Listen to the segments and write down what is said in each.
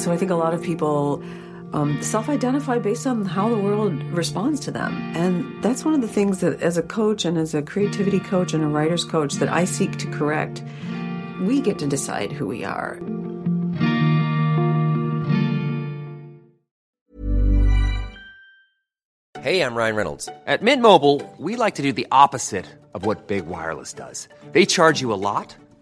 So I think a lot of people um, self-identify based on how the world responds to them, and that's one of the things that, as a coach and as a creativity coach and a writer's coach, that I seek to correct. We get to decide who we are. Hey, I'm Ryan Reynolds. At Mint Mobile, we like to do the opposite of what Big Wireless does. They charge you a lot,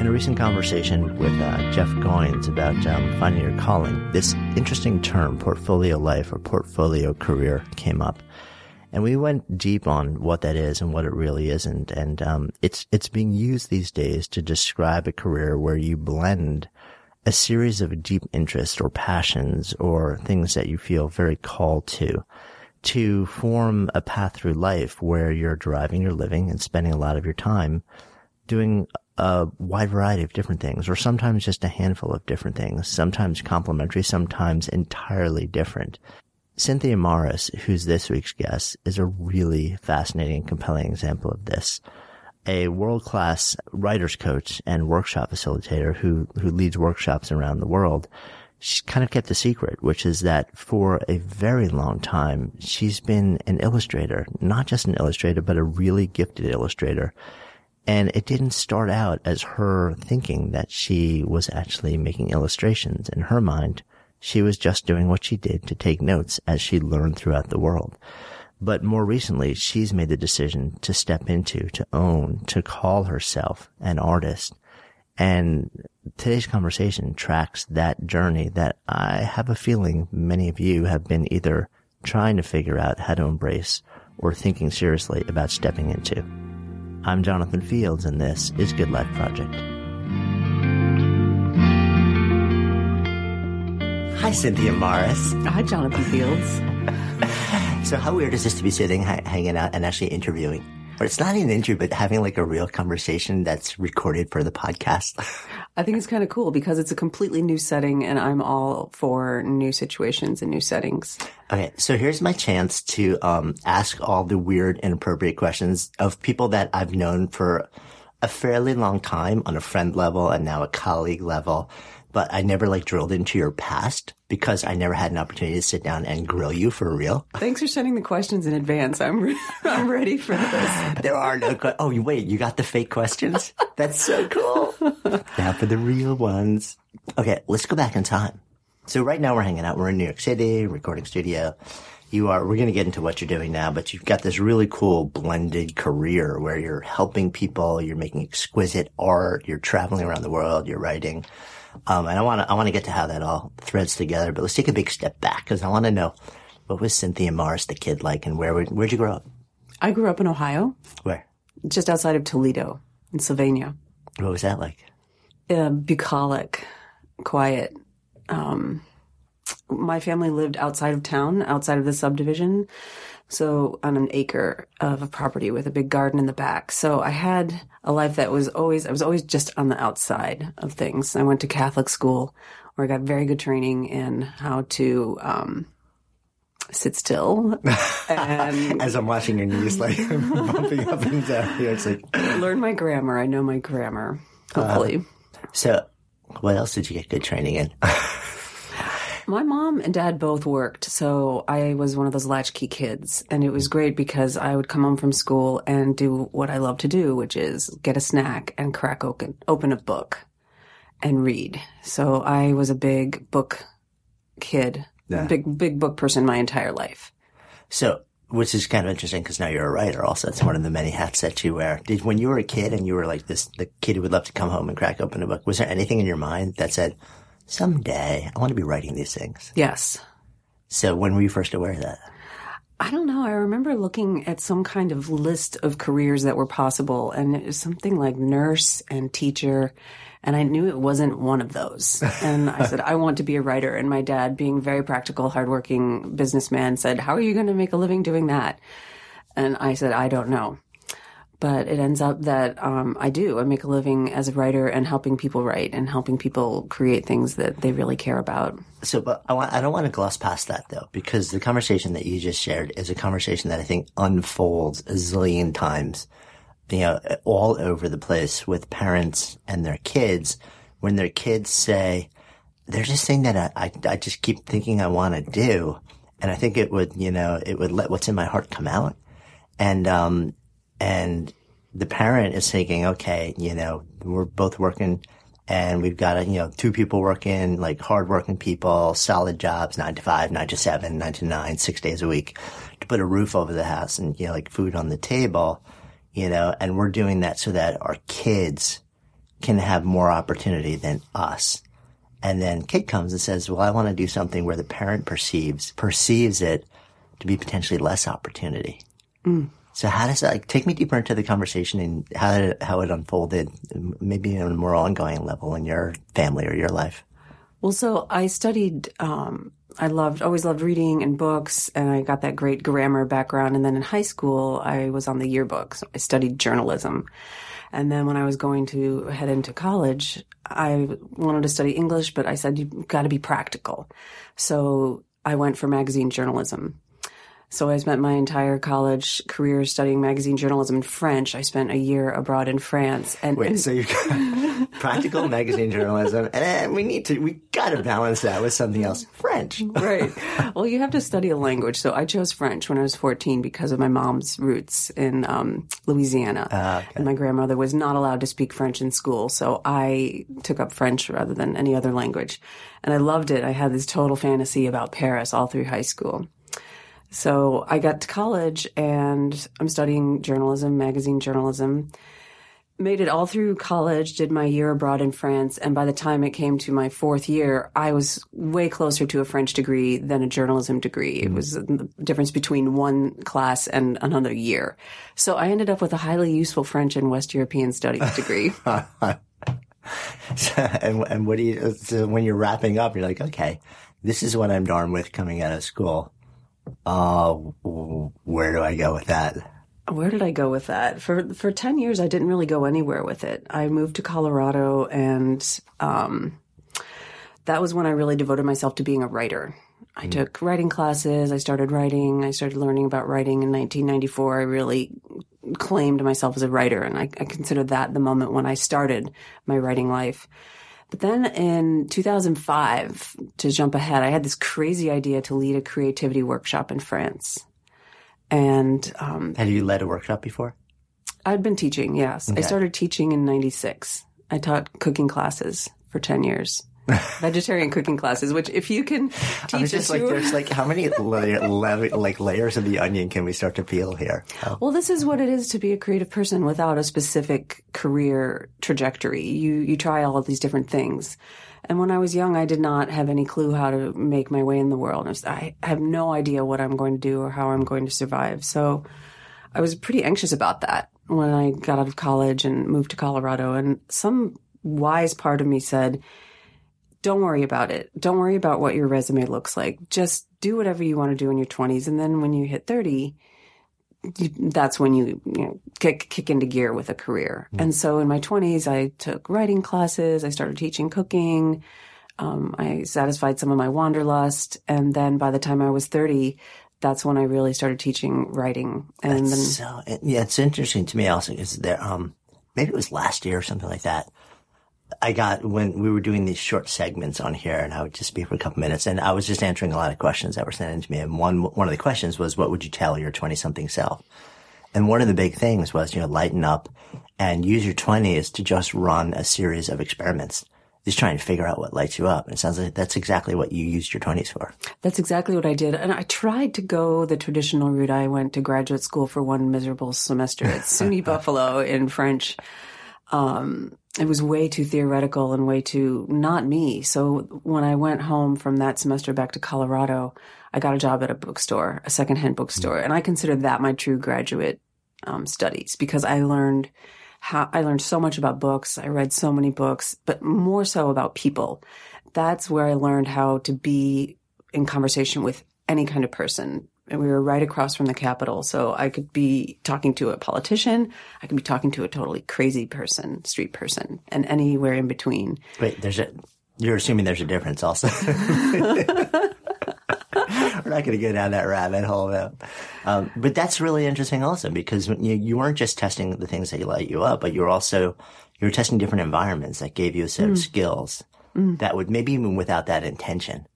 In a recent conversation with uh, Jeff Goins about um, finding your calling, this interesting term, portfolio life or portfolio career, came up and we went deep on what that is and what it really isn't. And um, it's it's being used these days to describe a career where you blend a series of deep interests or passions or things that you feel very called to to form a path through life where you're driving your living and spending a lot of your time doing a wide variety of different things, or sometimes just a handful of different things, sometimes complementary, sometimes entirely different. Cynthia Morris, who's this week's guest, is a really fascinating, and compelling example of this. A world-class writer's coach and workshop facilitator who, who leads workshops around the world. She kind of kept a secret, which is that for a very long time, she's been an illustrator, not just an illustrator, but a really gifted illustrator. And it didn't start out as her thinking that she was actually making illustrations. In her mind, she was just doing what she did to take notes as she learned throughout the world. But more recently, she's made the decision to step into, to own, to call herself an artist. And today's conversation tracks that journey that I have a feeling many of you have been either trying to figure out how to embrace or thinking seriously about stepping into. I'm Jonathan Fields and this is Good Life Project. Hi, Cynthia Morris. Hi, Jonathan Fields. So, how weird is this to be sitting, ha- hanging out, and actually interviewing? Or it's not an interview, but having like a real conversation that's recorded for the podcast. I think it's kind of cool because it's a completely new setting, and I'm all for new situations and new settings. Okay, so here's my chance to um, ask all the weird, inappropriate questions of people that I've known for a fairly long time on a friend level and now a colleague level but I never like drilled into your past because I never had an opportunity to sit down and grill you for real. Thanks for sending the questions in advance. I'm re- I'm ready for this. there are no que- Oh, wait, you got the fake questions? That's so cool. now for the real ones. Okay, let's go back in time. So right now we're hanging out. We're in New York City, recording studio. You are, we're going to get into what you're doing now, but you've got this really cool blended career where you're helping people, you're making exquisite art, you're traveling around the world, you're writing. Um, and I want to, I want to get to how that all threads together, but let's take a big step back because I want to know what was Cynthia Morris, the kid, like, and where, where'd you grow up? I grew up in Ohio. Where? Just outside of Toledo in Sylvania. What was that like? uh, bucolic, quiet. Um, my family lived outside of town, outside of the subdivision. So on an acre of a property with a big garden in the back. So I had a life that was always, I was always just on the outside of things. I went to Catholic school where I got very good training in how to, um, sit still and As I'm watching your knees like bumping up and down here, it's like, learn my grammar. I know my grammar, hopefully. so what else did you get good training in? My mom and dad both worked, so I was one of those latchkey kids. And it was great because I would come home from school and do what I love to do, which is get a snack and crack open, open a book and read. So I was a big book kid, Yeah. big, big book person my entire life. So, which is kind of interesting because now you're a writer. Also, it's one of the many hats that you wear. Did when you were a kid and you were like this, the kid who would love to come home and crack open a book. Was there anything in your mind that said, "Someday I want to be writing these things"? Yes. So, when were you first aware of that? I don't know. I remember looking at some kind of list of careers that were possible, and it was something like nurse and teacher. And I knew it wasn't one of those. And I said, I want to be a writer. And my dad, being very practical, hardworking businessman, said, How are you going to make a living doing that? And I said, I don't know. But it ends up that um, I do. I make a living as a writer and helping people write and helping people create things that they really care about. So, but I I don't want to gloss past that though, because the conversation that you just shared is a conversation that I think unfolds a zillion times, you know, all over the place with parents and their kids when their kids say, there's this thing that I, I, I just keep thinking I want to do. And I think it would, you know, it would let what's in my heart come out. And, um, and the parent is thinking, okay, you know, we're both working and we've got, you know, two people working, like hardworking people, solid jobs, nine to five, nine to seven, nine to nine, six days a week to put a roof over the house and, you know, like food on the table, you know, and we're doing that so that our kids can have more opportunity than us. And then kid comes and says, well, I want to do something where the parent perceives, perceives it to be potentially less opportunity. Mm. So how does that, like, take me deeper into the conversation and how it, how it unfolded, maybe on a more ongoing level in your family or your life? Well, so I studied, um, I loved, always loved reading and books, and I got that great grammar background. And then in high school, I was on the yearbook. So I studied journalism. And then when I was going to head into college, I wanted to study English, but I said, you've got to be practical. So I went for magazine journalism. So I spent my entire college career studying magazine journalism in French. I spent a year abroad in France. And, Wait, and so you've got practical magazine journalism, and we need to, we got to balance that with something else. French. right. Well, you have to study a language. So I chose French when I was 14 because of my mom's roots in um, Louisiana. And my grandmother was not allowed to speak French in school. So I took up French rather than any other language. And I loved it. I had this total fantasy about Paris all through high school. So I got to college and I'm studying journalism, magazine journalism. Made it all through college, did my year abroad in France, and by the time it came to my fourth year, I was way closer to a French degree than a journalism degree. It mm-hmm. was the difference between one class and another year. So I ended up with a highly useful French and West European Studies degree. and, and what do you, so when you're wrapping up, you're like, okay, this is what I'm darn with coming out of school. Uh, where do I go with that? Where did I go with that? For for ten years, I didn't really go anywhere with it. I moved to Colorado, and um, that was when I really devoted myself to being a writer. I took writing classes. I started writing. I started learning about writing in 1994. I really claimed myself as a writer, and I, I consider that the moment when I started my writing life. But then in 2005, to jump ahead, I had this crazy idea to lead a creativity workshop in France. And um, Had you led a workshop before? I'd been teaching, yes. I started teaching in 96. I taught cooking classes for 10 years. Vegetarian cooking classes, which if you can teach I was just like, there's like, how many layer, la- like layers of the onion can we start to peel here? Well, this is what it is to be a creative person without a specific career trajectory. You you try all of these different things. And when I was young, I did not have any clue how to make my way in the world. I, was, I have no idea what I'm going to do or how I'm going to survive. So I was pretty anxious about that when I got out of college and moved to Colorado. And some wise part of me said, don't worry about it. Don't worry about what your resume looks like. Just do whatever you want to do in your 20s. And then when you hit 30, you, that's when you, you know, kick, kick into gear with a career. And so in my 20s, I took writing classes. I started teaching cooking. Um, I satisfied some of my wanderlust. And then by the time I was 30, that's when I really started teaching writing. And then, So yeah, it's interesting to me also because there, um, maybe it was last year or something like that. I got when we were doing these short segments on here, and I would just speak for a couple minutes, and I was just answering a lot of questions that were sent in to me. And one one of the questions was, "What would you tell your twenty something self?" And one of the big things was, you know, lighten up and use your twenties to just run a series of experiments, just trying to figure out what lights you up. And it sounds like that's exactly what you used your twenties for. That's exactly what I did. And I tried to go the traditional route. I went to graduate school for one miserable semester at SUNY Buffalo in French. Um, it was way too theoretical and way too not me. So when I went home from that semester back to Colorado, I got a job at a bookstore, a secondhand bookstore. And I consider that my true graduate um, studies because I learned how I learned so much about books. I read so many books, but more so about people. That's where I learned how to be in conversation with any kind of person. And we were right across from the Capitol. So I could be talking to a politician. I could be talking to a totally crazy person, street person, and anywhere in between. Wait, there's a. You're assuming there's a difference also. We're not going to go down that rabbit hole though. Um, but that's really interesting also because you, you weren't just testing the things that light you up, but you were also, you were testing different environments that gave you a set of skills that would maybe even without that intention,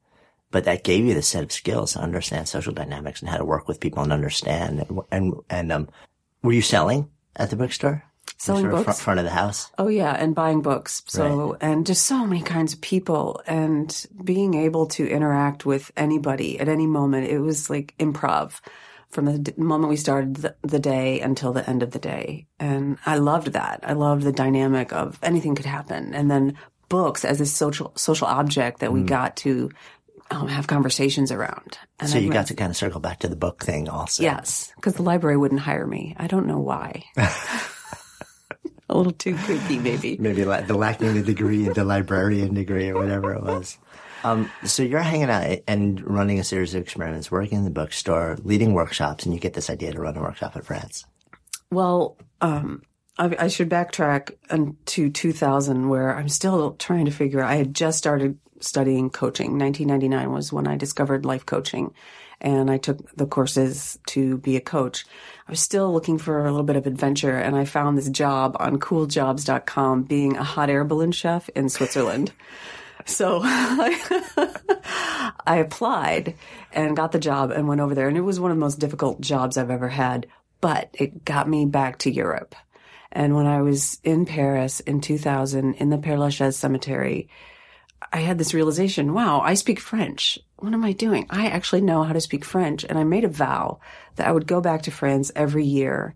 but that gave you the set of skills to understand social dynamics and how to work with people and understand. And, and, and um, were you selling at the bookstore? Selling books? fr- front of the house? Oh yeah, and buying books. So and just so many kinds of people and being able to interact with anybody at any moment. It was like improv from the moment we started the, the day until the end of the day. And I loved that. I loved the dynamic of anything could happen. And then books as a social social object that we got to um, have conversations around. And So I you got to kind of circle back to the book thing also. Yes, because the library wouldn't hire me. I don't know why. a little too kooky, maybe. maybe la- the lacking the degree, the librarian degree, or whatever it was. Um, so you're hanging out and running a series of experiments, working in the bookstore, leading workshops, and you get this idea to run a workshop at France. Well, um, I, I should backtrack to 2000, where I'm still trying to figure. I had just started studying coaching. 1999 was when I discovered life coaching, and I took the courses to be a coach. I was still looking for a little bit of adventure, and I found this job on CoolJobs.com, being a hot air balloon chef in Switzerland. So I applied and got the job and went over there. And it was one of the most difficult jobs I've ever had, but it got me back to Europe. And when I was in Paris in 2000 in the Père Lachaise cemetery, I had this realization, wow, I speak French. What am I doing? I actually know how to speak French. And I made a vow that I would go back to France every year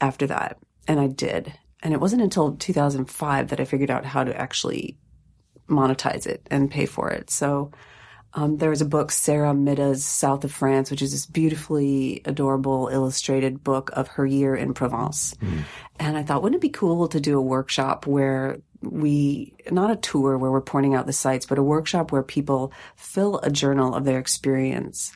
after that. And I did. And it wasn't until 2005 that I figured out how to actually monetize it and pay for it. So um, there was a book, Sara Midda's South of France, which is this beautifully adorable illustrated book of her year in Provence. And I thought, wouldn't it be cool to do a workshop where we, not a tour where we're pointing out the sites, but a workshop where people fill a journal of their experience,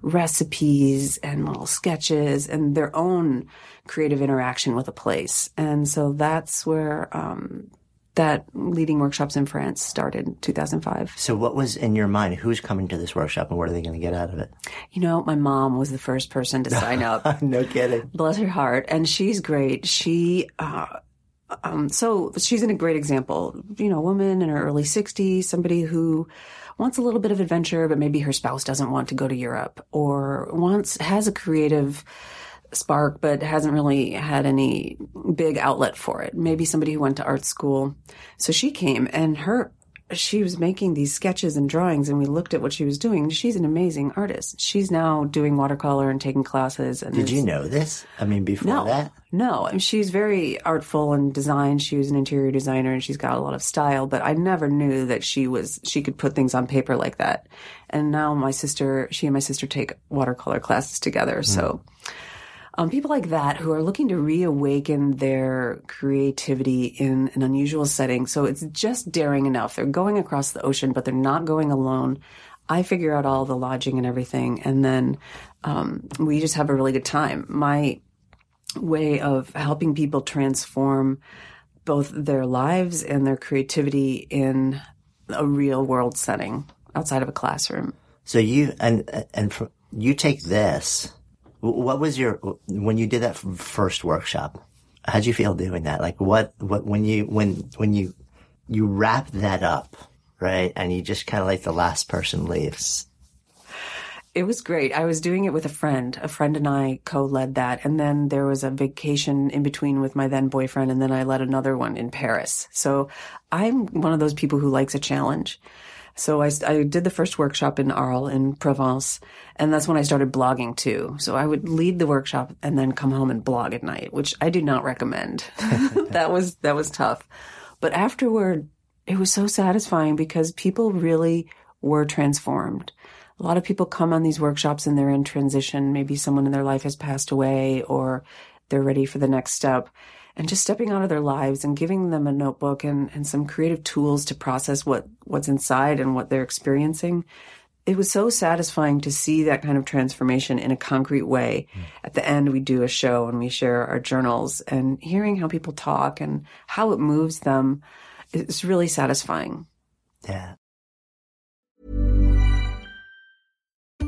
recipes and little sketches and their own creative interaction with a place. And so that's where, um, that leading workshops in France started in 2005. So what was in your mind? Who's coming to this workshop and what are they going to get out of it? You know, my mom was the first person to sign up. no kidding. Bless her heart. And she's great. She, uh, um, so she's in a great example. You know, a woman in her early 60s, somebody who wants a little bit of adventure, but maybe her spouse doesn't want to go to Europe or wants, has a creative spark, but hasn't really had any big outlet for it. Maybe somebody who went to art school. So she came and her, she was making these sketches and drawings and we looked at what she was doing. She's an amazing artist. She's now doing watercolor and taking classes. And Did you know this? I mean, before no, that? no. I mean, she's very artful in design. She was an interior designer and she's got a lot of style, but I never knew that she was, she could put things on paper like that. And now my sister, she and my sister take watercolor classes together. So, hmm. Um, people like that who are looking to reawaken their creativity in an unusual setting. So it's just daring enough. They're going across the ocean, but they're not going alone. I figure out all the lodging and everything, and then um, we just have a really good time. My way of helping people transform both their lives and their creativity in a real world setting outside of a classroom. So you and and you take this. What was your when you did that first workshop? How'd you feel doing that? Like what what when you when when you you wrap that up, right? And you just kind of like the last person leaves. It was great. I was doing it with a friend. A friend and I co-led that. And then there was a vacation in between with my then boyfriend. And then I led another one in Paris. So I'm one of those people who likes a challenge. So I, I did the first workshop in Arles in Provence, and that's when I started blogging too. So I would lead the workshop and then come home and blog at night, which I do not recommend. that was that was tough. But afterward, it was so satisfying because people really were transformed. A lot of people come on these workshops and they're in transition. Maybe someone in their life has passed away or they're ready for the next step and just stepping out of their lives and giving them a notebook and, and some creative tools to process what, what's inside and what they're experiencing. It was so satisfying to see that kind of transformation in a concrete way. Mm. At the end, we do a show and we share our journals and hearing how people talk and how it moves them is really satisfying. Yeah.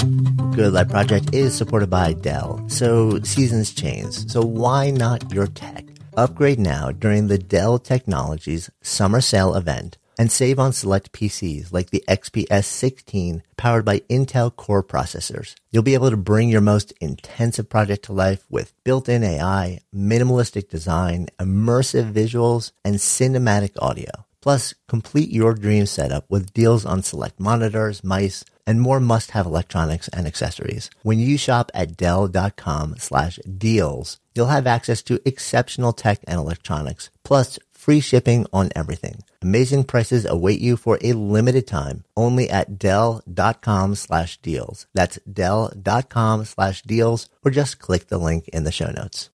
Good Life Project is supported by Dell, so seasons change. So why not your tech? Upgrade now during the Dell Technologies Summer Sale event and save on select PCs like the XPS 16 powered by Intel Core processors. You'll be able to bring your most intensive project to life with built-in AI, minimalistic design, immersive visuals, and cinematic audio. Plus, complete your dream setup with deals on select monitors, mice, and more must-have electronics and accessories. When you shop at Dell.com slash deals, you'll have access to exceptional tech and electronics, plus free shipping on everything. Amazing prices await you for a limited time only at Dell.com slash deals. That's Dell.com slash deals, or just click the link in the show notes.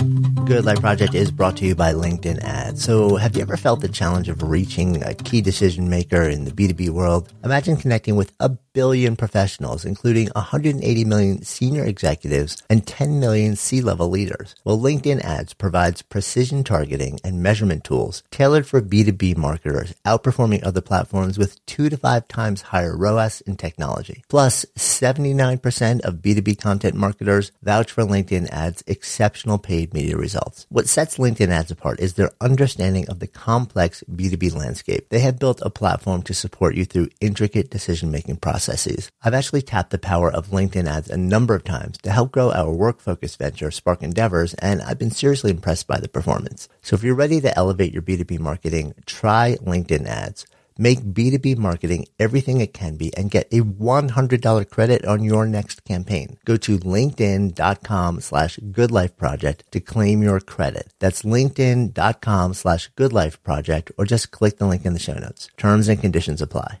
Good Life Project is brought to you by LinkedIn Ads. So, have you ever felt the challenge of reaching a key decision maker in the B2B world? Imagine connecting with a billion professionals, including 180 million senior executives and 10 million C-level leaders. Well, LinkedIn Ads provides precision targeting and measurement tools tailored for B2B marketers, outperforming other platforms with two to five times higher ROAS in technology. Plus, 79% of B2B content marketers vouch for LinkedIn Ads' exceptional paid media results. What sets LinkedIn ads apart is their understanding of the complex B2B landscape. They have built a platform to support you through intricate decision making processes. I've actually tapped the power of LinkedIn ads a number of times to help grow our work focused venture, Spark Endeavors, and I've been seriously impressed by the performance. So if you're ready to elevate your B2B marketing, try LinkedIn ads. Make B2B marketing everything it can be and get a $100 credit on your next campaign. Go to linkedin.com slash goodlifeproject to claim your credit. That's linkedin.com slash goodlifeproject or just click the link in the show notes. Terms and conditions apply.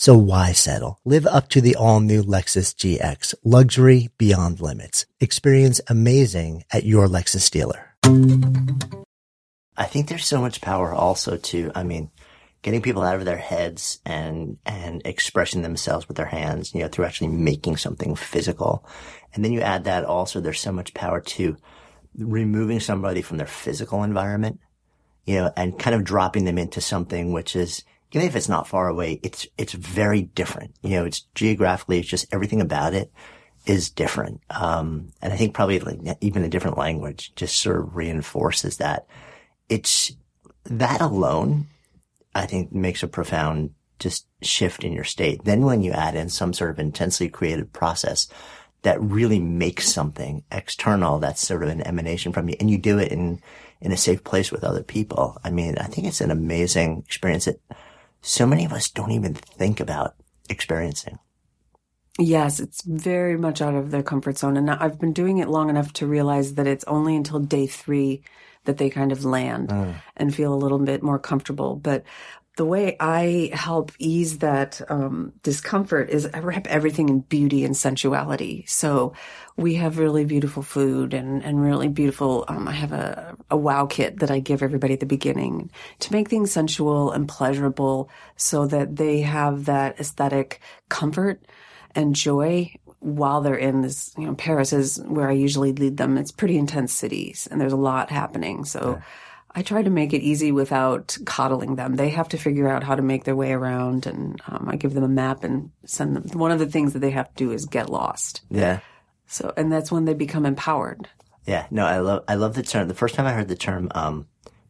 So why settle? Live up to the all new Lexus GX, luxury beyond limits. Experience amazing at your Lexus dealer. I think there's so much power also to, I mean, getting people out of their heads and, and expressing themselves with their hands, you know, through actually making something physical. And then you add that also, there's so much power to removing somebody from their physical environment you know, and kind of dropping them into something which is, even if it's not far away, it's, it's very different. You know, it's geographically, it's just everything about it is different. Um, and I think probably like even a different language just sort of reinforces that. It's that alone, I think makes a profound just shift in your state. Then when you add in some sort of intensely creative process that really makes something external that's sort of an emanation from you and you do it in in a safe place with other people. I mean, I think it's an amazing experience that so many of us don't even think about experiencing. Yes, it's very much out of their comfort zone. And I've been doing it long enough to realize that it's only until day three that they kind of land mm. and feel a little bit more comfortable. But the way I help ease that um, discomfort is I wrap everything in beauty and sensuality. So we have really beautiful food and, and really beautiful. Um, I have a, a wow kit that I give everybody at the beginning to make things sensual and pleasurable so that they have that aesthetic comfort and joy while they're in this, you know, Paris is where I usually lead them. It's pretty intense cities and there's a lot happening. So yeah. I try to make it easy without coddling them. They have to figure out how to make their way around, and um, I give them a map and send them. One of the things that they have to do is get lost. Yeah. So, and that's when they become empowered. Yeah. No, I love I love the term. The first time I heard the term, um,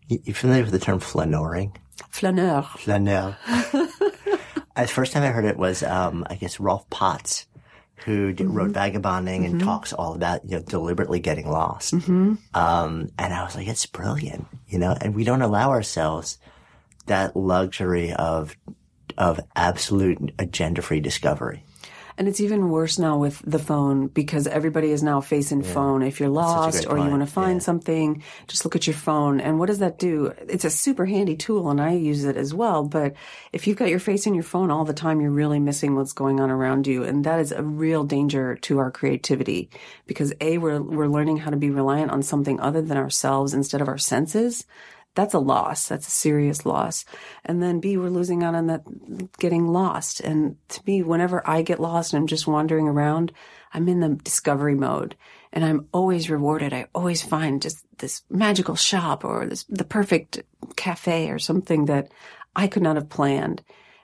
you, you familiar with the term flaneuring? Flaneur. Flaneur. the first time I heard it was, um, I guess Rolf Potts who did, mm-hmm. wrote Vagabonding and mm-hmm. talks all about, you know, deliberately getting lost. Mm-hmm. Um, and I was like, it's brilliant, you know, and we don't allow ourselves that luxury of, of absolute agenda free discovery. And it's even worse now with the phone because everybody is now facing yeah. phone. If you're lost or you want to find yeah. something, just look at your phone. And what does that do? It's a super handy tool and I use it as well. But if you've got your face in your phone all the time, you're really missing what's going on around you. And that is a real danger to our creativity because A, we're, we're learning how to be reliant on something other than ourselves instead of our senses that's a loss. That's a serious loss. And then B, we're losing out on that getting lost. And to me, whenever I get lost and I'm just wandering around, I'm in the discovery mode and I'm always rewarded. I always find just this magical shop or this, the perfect cafe or something that I could not have planned.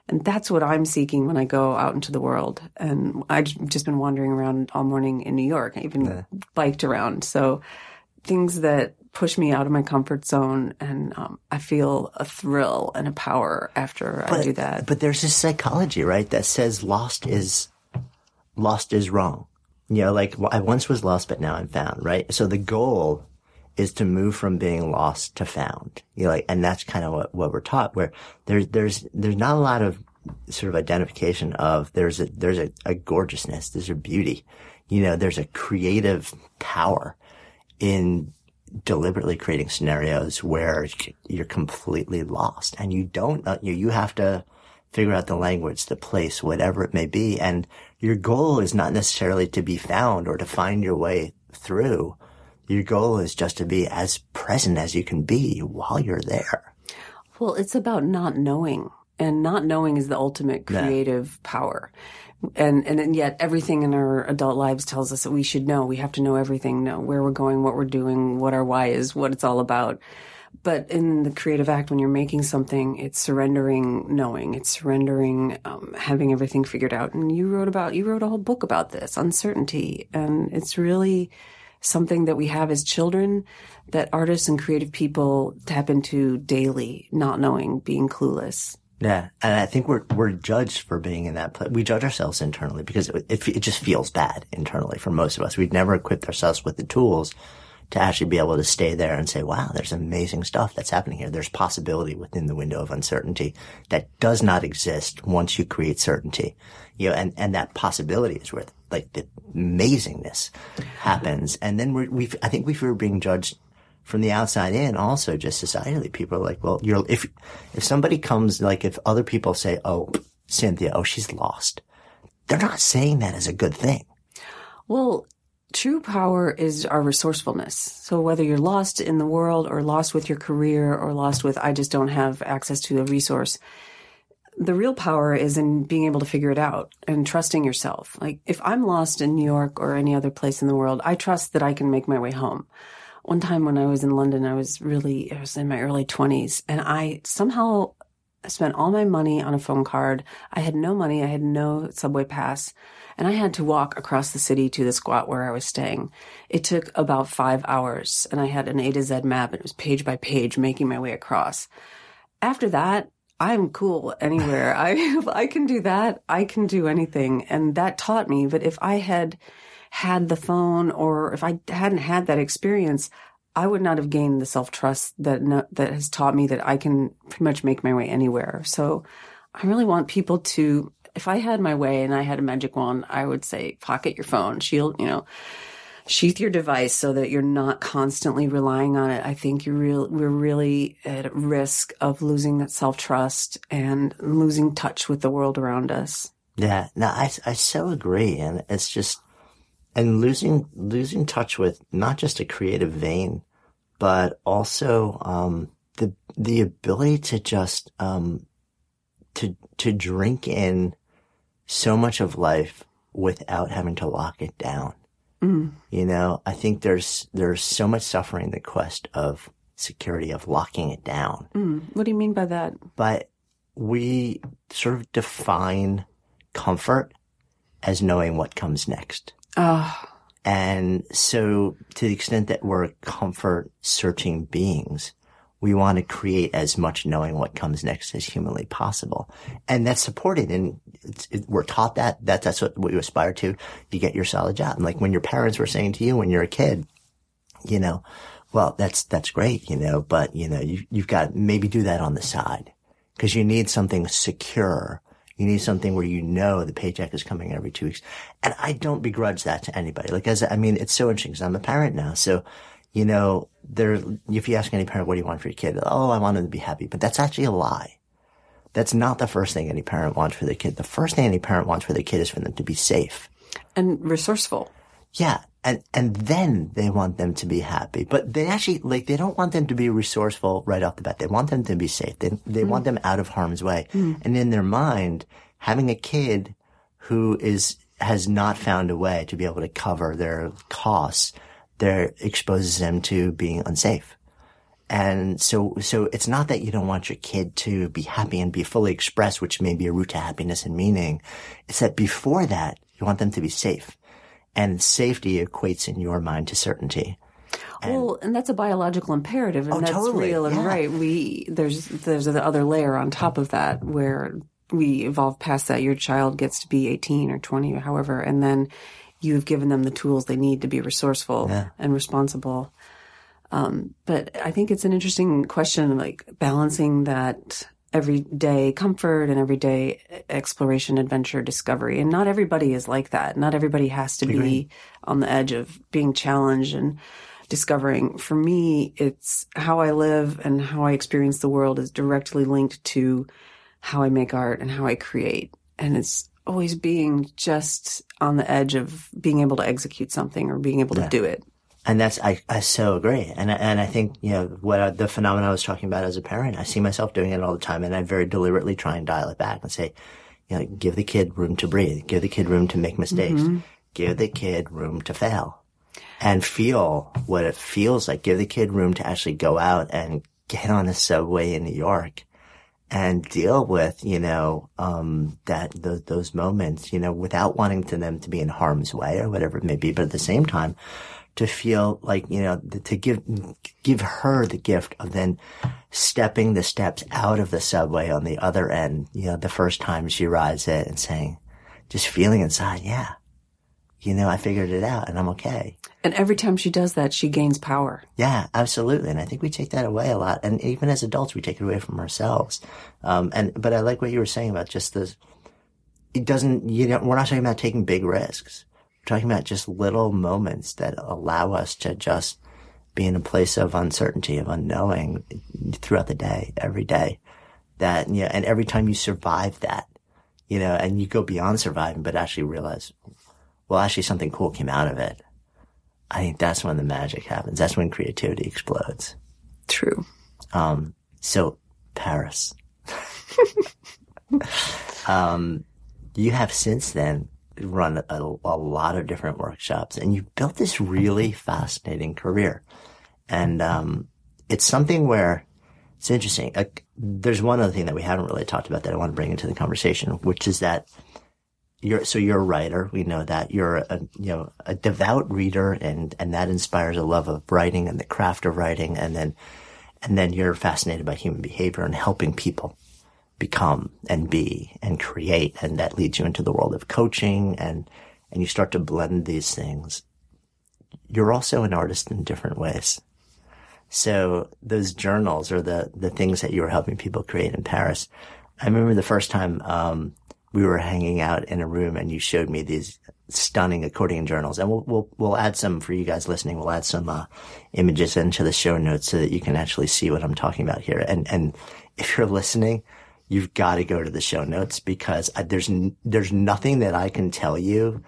And that's what I'm seeking when I go out into the world. And I've just been wandering around all morning in New York. I even yeah. biked around. So things that push me out of my comfort zone and um, I feel a thrill and a power after but, I do that. But there's this psychology, right, that says lost is lost is wrong. You know, like I once was lost, but now I'm found, right? So the goal is to move from being lost to found. You know, like, and that's kind of what, what we're taught where there's, there's, there's not a lot of sort of identification of there's a, there's a, a gorgeousness, there's a beauty, you know, there's a creative power in deliberately creating scenarios where you're completely lost and you don't know, you, you have to figure out the language, the place, whatever it may be. And your goal is not necessarily to be found or to find your way through. Your goal is just to be as present as you can be while you're there. Well, it's about not knowing and not knowing is the ultimate creative yeah. power and and yet everything in our adult lives tells us that we should know. We have to know everything, know where we're going, what we're doing, what our why is, what it's all about. But in the creative act, when you're making something, it's surrendering knowing. It's surrendering um, having everything figured out. And you wrote about you wrote a whole book about this uncertainty, and it's really something that we have as children that artists and creative people tap into daily, not knowing, being clueless Yeah, and I think we're we're judged for being in that place. We judge ourselves internally because it, it, it just feels bad internally for most of us. We've never equipped ourselves with the tools to actually be able to stay there and say, "Wow, there's amazing stuff that's happening here. There's possibility within the window of uncertainty that does not exist once you create certainty." You know, and and that possibility is where like the amazingness happens. And then we we I think we were being judged from the outside in also just societally people are like well you're if if somebody comes like if other people say oh cynthia oh she's lost they're not saying that as a good thing Well, true power is our resourcefulness. So whether you're lost in the world or lost with your career or lost with, I just don't have access to a resource, the real power is in being able to figure it out and trusting yourself. Like if I'm lost in New York or any other place in the world, I trust that I can make my way home. One time when I was in London, I was really, I was in my early 20s and I somehow spent all my money on a phone card. I had no money. I had no subway pass and I had to walk across the city to the squat where I was staying. It took about five hours and I had an A to Z map and it was page by page making my way across. After that, I'm cool anywhere. I, I can do that, I can do anything. And that taught me. But if I had had the phone or if I hadn't had that experience, I would not have gained the self trust that no, that has taught me that I can pretty much make my way anywhere. So I really want people to, if I had my way and I had a magic wand, I would say pocket your phone, shield, you know, sheath your device so that you're not constantly relying on it. I think you're real, we're really at risk of losing that self trust and losing touch with the world around us. yeah no i i so agree and it's just and losing losing touch with not just a creative vein but also um the the ability to just um to to drink in so much of life without having to lock it down. You know, I think there's there's so much suffering in the quest of security of locking it down. What do you mean by that? But we sort of define comfort as knowing what comes next. Oh. And so to the extent that we're comfort searching beings, we want to create as much knowing what comes next as humanly possible. And that's supported and it, we're taught that, that that's what, what you aspire to. You get your solid job. And like when your parents were saying to you when you're a kid, you know, well, that's, that's great, you know, but you know, you, you've got maybe do that on the side because you need something secure. You need something where you know the paycheck is coming every two weeks. And I don't begrudge that to anybody. Like, as, I mean, it's so interesting because I'm a parent now. So, you know, there, if you ask any parent, what do you want for your kid? Oh, I want them to be happy. But that's actually a lie. That's not the first thing any parent wants for their kid. The first thing any parent wants for their kid is for them to be safe. And resourceful. Yeah. And, and then they want them to be happy. But they actually, like, they don't want them to be resourceful right off the bat. They want them to be safe. They, they want mm. them out of harm's way. Mm. And in their mind, having a kid who is, has not found a way to be able to cover their costs, there exposes them to being unsafe. And so, so it's not that you don't want your kid to be happy and be fully expressed, which may be a route to happiness and meaning. It's that before that, you want them to be safe. And safety equates in your mind to certainty. well, and that's a biological imperative, and Oh, that's totally, real and yeah. right. We there's there's the other layer on top of that where we evolve past that. Your child gets to be 18 or 20 or however, and then you've given them the tools they need to be resourceful and responsible. Um, but I think it's an interesting question, like balancing that everyday comfort and everyday exploration, adventure, discovery. And not everybody is like that. Not everybody has to be on the edge of being challenged and discovering. For me, it's how I live and how I experience the world is directly linked to how I make art and how I create. And it's always being just on the edge of being able to execute something or being able to do it. And that's, I, I so agree. And, I- and I think, you know, what I, the phenomenon I was talking about as a parent, I see myself doing it all the time and I very deliberately try and dial it back and say, you know, give the kid room to breathe, give the kid room to make mistakes, give the kid room to fail and feel what it feels like. Give the kid room to actually go out and get on a subway in New York and deal with, you know, um, that, those, those moments, you know, without wanting to them to be in harm's way or whatever it may be. But at the same time, to feel like, you know, to give, give her the gift of then stepping the steps out of the subway on the other end, you know, the first time she rides it and saying, just feeling inside, yeah, you know, I figured it out and I'm okay. And every time she does that, she gains power. Yeah, absolutely. And I think we take that away a lot. And even as adults, we take it away from ourselves. Um, and, but I like what you were saying about just this, it doesn't, you know, we're not talking about taking big risks. Talking about just little moments that allow us to just be in a place of uncertainty, of unknowing throughout the day, every day. That, you know, and every time you survive that, you know, and you go beyond surviving, but actually realize, well, actually something cool came out of it. I think that's when the magic happens. That's when creativity explodes. True. Um, so Paris. um, you have since then run a, a, lot of different workshops and you've built this really fascinating career. And, um, it's something where it's interesting. Uh, there's one other thing that we haven't really talked about that I want to bring into the conversation, which is that you're, so you're a writer. We know that you're a, you know, a devout reader and, and that inspires a love of writing and the craft of writing. And then, and then you're fascinated by human behavior and helping people become and be and create. And that leads you into the world of coaching and, and you start to blend these things. You're also an artist in different ways. So those journals or the, the things that you were helping people create in Paris. I remember the first time, um, we were hanging out in a room and you showed me these stunning accordion journals and we'll, we'll, we'll add some for you guys listening. We'll add some, uh, images into the show notes so that you can actually see what I'm talking about here. And, and if you're listening, you've got to go to the show notes because there's there's nothing that I can tell you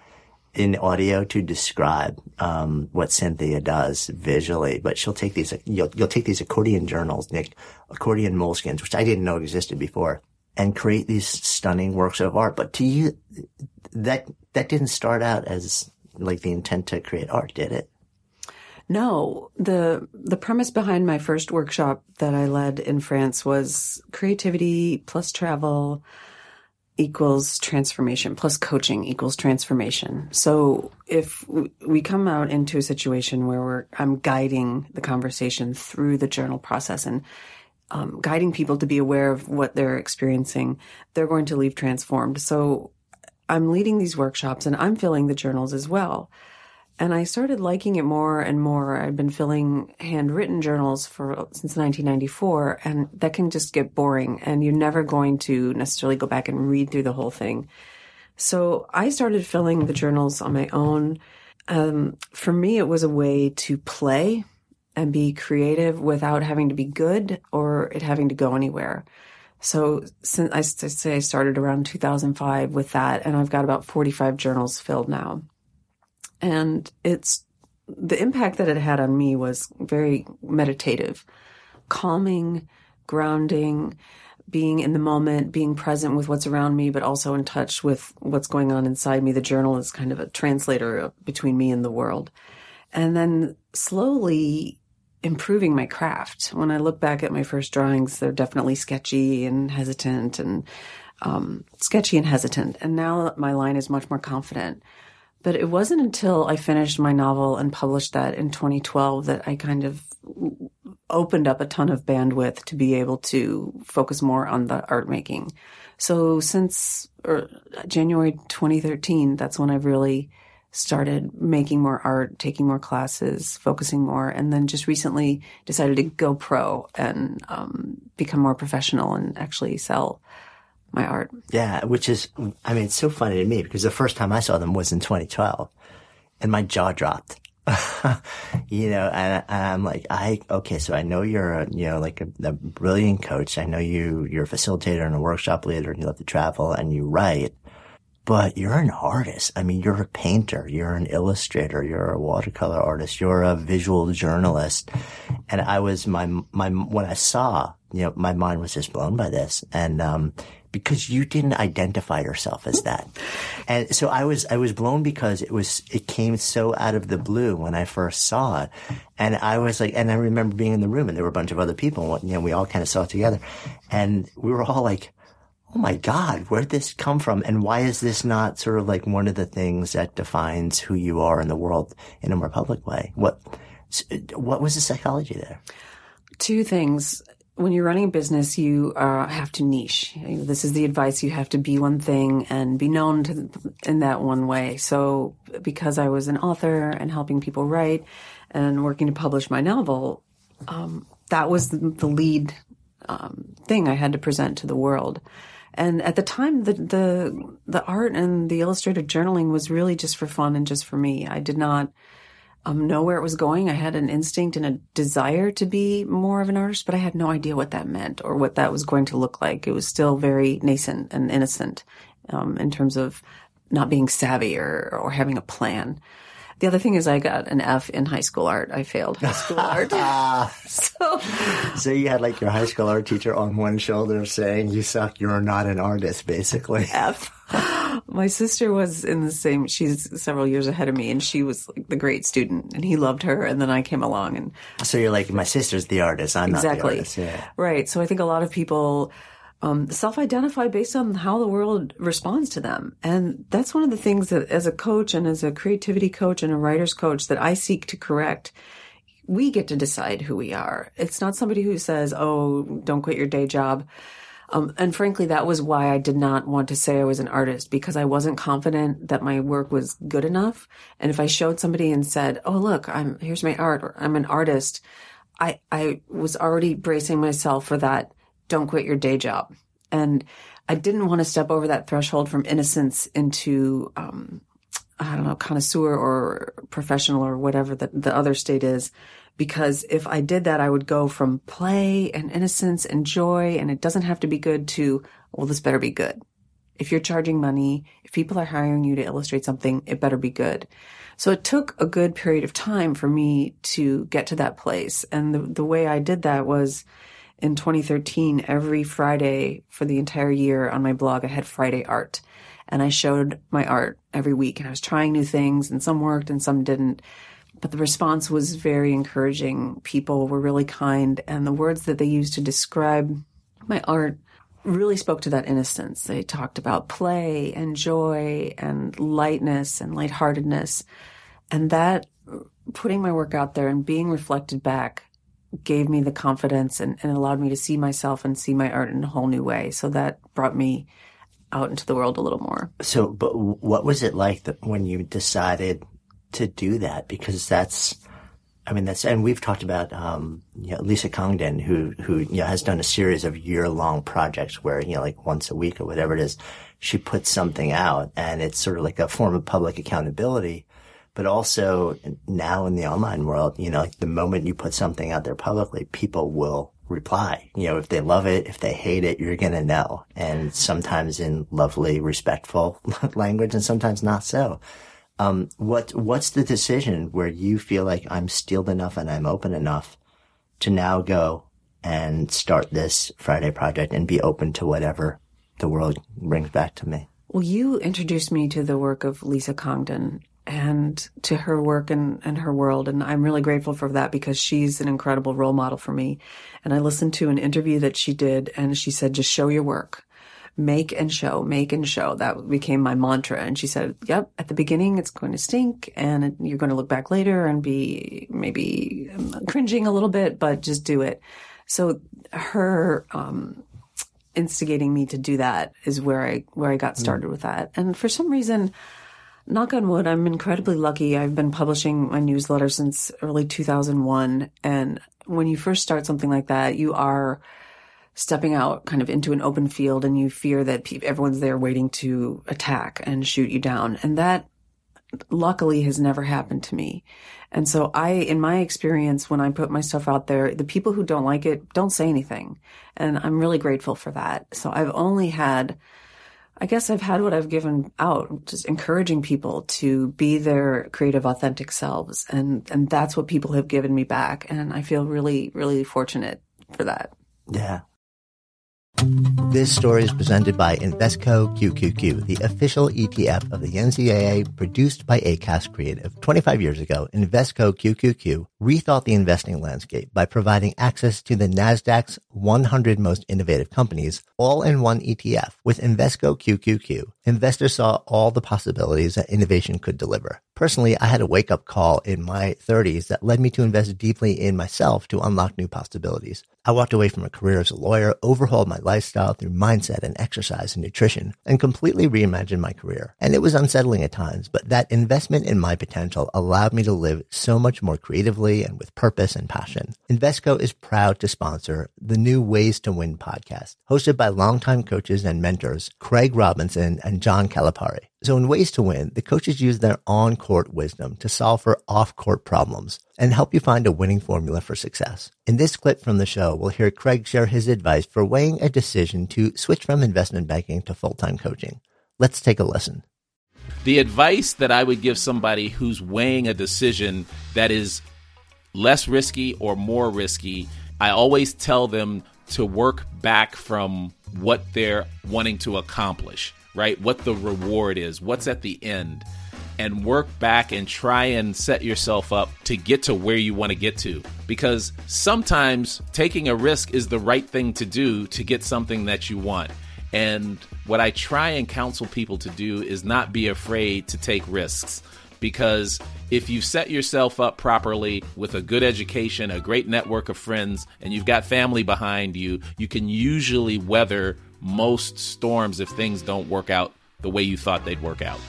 in audio to describe um, what Cynthia does visually. But she'll take these you'll you'll take these accordion journals, Nick, accordion moleskins, which I didn't know existed before, and create these stunning works of art. But to you, that that didn't start out as like the intent to create art, did it? No, the the premise behind my first workshop that I led in France was creativity plus travel equals transformation plus coaching equals transformation. So if we come out into a situation where we're I'm guiding the conversation through the journal process and um, guiding people to be aware of what they're experiencing, they're going to leave transformed. So I'm leading these workshops and I'm filling the journals as well. And I started liking it more and more. I'd been filling handwritten journals for since 1994, and that can just get boring, and you're never going to necessarily go back and read through the whole thing. So I started filling the journals on my own. Um, for me, it was a way to play and be creative without having to be good or it having to go anywhere. So since I say I started around 2005 with that, and I've got about 45 journals filled now. And it's the impact that it had on me was very meditative, calming, grounding, being in the moment, being present with what's around me, but also in touch with what's going on inside me. The journal is kind of a translator between me and the world. And then slowly improving my craft. When I look back at my first drawings, they're definitely sketchy and hesitant and um, sketchy and hesitant. And now my line is much more confident. But it wasn't until I finished my novel and published that in 2012 that I kind of opened up a ton of bandwidth to be able to focus more on the art making. So since er, January 2013, that's when I've really started making more art, taking more classes, focusing more, and then just recently decided to go pro and um, become more professional and actually sell my art. Yeah, which is, I mean, it's so funny to me because the first time I saw them was in 2012 and my jaw dropped. you know, and, and, I'm like, I, okay, so I know you're a, you know, like a, a, brilliant coach. I know you, you're a facilitator and a workshop leader and you love to travel and you write, but you're an artist. I mean, you're a painter, you're an illustrator, you're a watercolor artist, you're a visual journalist. And I was, my, my, when I saw, you know, my mind was just blown by this. And, um, because you didn't identify yourself as that. And so I was, I was blown because it was, it came so out of the blue when I first saw it. And I was like, and I remember being in the room and there were a bunch of other people and, you know, we all kind of saw it together and we were all like, oh my God, where did this come from? And why is this not sort of like one of the things that defines who you are in the world in a more public way? What, what was the psychology there? Two things. When you're running a business, you uh, have to niche. This is the advice. You have to be one thing and be known to, in that one way. So because I was an author and helping people write and working to publish my novel, um, that was the lead um, thing I had to present to the world. And at the time, the, the, the art and the illustrated journaling was really just for fun and just for me. I did not um, know where it was going. I had an instinct and a desire to be more of an artist, but I had no idea what that meant or what that was going to look like. It was still very nascent and innocent um, in terms of not being savvy or, or having a plan. The other thing is I got an F in high school art. I failed high school art. so, so you had like your high school art teacher on one shoulder saying, you suck, you're not an artist, basically. F. My sister was in the same, she's several years ahead of me and she was like the great student and he loved her. And then I came along and. So you're like, my sister's the artist. I'm exactly. not the artist. Yeah. Right. So I think a lot of people, um, self-identify based on how the world responds to them. And that's one of the things that as a coach and as a creativity coach and a writer's coach that I seek to correct. We get to decide who we are. It's not somebody who says, Oh, don't quit your day job. Um, and frankly, that was why I did not want to say I was an artist because I wasn't confident that my work was good enough. And if I showed somebody and said, "Oh, look, I'm here's my art," or "I'm an artist," I I was already bracing myself for that don't quit your day job. And I didn't want to step over that threshold from innocence into, um, I don't know, connoisseur or professional or whatever the, the other state is. Because if I did that, I would go from play and innocence and joy, and it doesn't have to be good to, well, this better be good. If you're charging money, if people are hiring you to illustrate something, it better be good. So it took a good period of time for me to get to that place. And the, the way I did that was, in 2013, every Friday for the entire year on my blog, I had Friday art. And I showed my art every week and I was trying new things and some worked and some didn't. But the response was very encouraging. People were really kind and the words that they used to describe my art really spoke to that innocence. They talked about play and joy and lightness and lightheartedness. And that putting my work out there and being reflected back gave me the confidence and, and allowed me to see myself and see my art in a whole new way. So that brought me out into the world a little more. So, but what was it like that when you decided to do that? Because that's, I mean, that's, and we've talked about, um, you know, Lisa Congdon, who, who, you know, has done a series of year long projects where, you know, like once a week or whatever it is, she puts something out and it's sort of like a form of public accountability but also now in the online world, you know, like the moment you put something out there publicly, people will reply. You know, if they love it, if they hate it, you're going to know. And sometimes in lovely, respectful language and sometimes not so. Um, what, what's the decision where you feel like I'm steeled enough and I'm open enough to now go and start this Friday project and be open to whatever the world brings back to me? Well, you introduced me to the work of Lisa Congdon and to her work and, and her world. And I'm really grateful for that because she's an incredible role model for me. And I listened to an interview that she did and she said, just show your work. Make and show, make and show. That became my mantra. And she said, yep, at the beginning it's going to stink and you're going to look back later and be maybe cringing a little bit, but just do it. So her, um, instigating me to do that is where I, where I got started mm. with that. And for some reason, knock on wood, I'm incredibly lucky. I've been publishing my newsletter since early 2001. And when you first start something like that, you are stepping out kind of into an open field and you fear that everyone's there waiting to attack and shoot you down. And that luckily has never happened to me. And so I, in my experience, when I put my stuff out there, the people who don't like it don't say anything. And I'm really grateful for that. So I've only had I guess I've had what I've given out, just encouraging people to be their creative, authentic selves. And, and that's what people have given me back. And I feel really, really fortunate for that. Yeah. This story is presented by Invesco QQQ, the official ETF of the NCAA, produced by Acast Creative. 25 years ago, Invesco QQQ rethought the investing landscape by providing access to the Nasdaq's 100 most innovative companies, all in one ETF. With Invesco QQQ, investors saw all the possibilities that innovation could deliver. Personally, I had a wake up call in my 30s that led me to invest deeply in myself to unlock new possibilities. I walked away from a career as a lawyer, overhauled my lifestyle through mindset and exercise and nutrition, and completely reimagined my career. And it was unsettling at times, but that investment in my potential allowed me to live so much more creatively and with purpose and passion. Invesco is proud to sponsor the new Ways to Win podcast, hosted by longtime coaches and mentors Craig Robinson and John Calipari. So in Ways to Win, the coaches use their on-court wisdom to solve for off-court problems and help you find a winning formula for success. In this clip from the show, we'll hear Craig share his advice for weighing a decision to switch from investment banking to full-time coaching. Let's take a listen. The advice that I would give somebody who's weighing a decision that is less risky or more risky, I always tell them to work back from what they're wanting to accomplish right? What the reward is, what's at the end, and work back and try and set yourself up to get to where you want to get to. Because sometimes taking a risk is the right thing to do to get something that you want. And what I try and counsel people to do is not be afraid to take risks. Because if you set yourself up properly with a good education, a great network of friends, and you've got family behind you, you can usually weather most storms if things don't work out the way you thought they'd work out.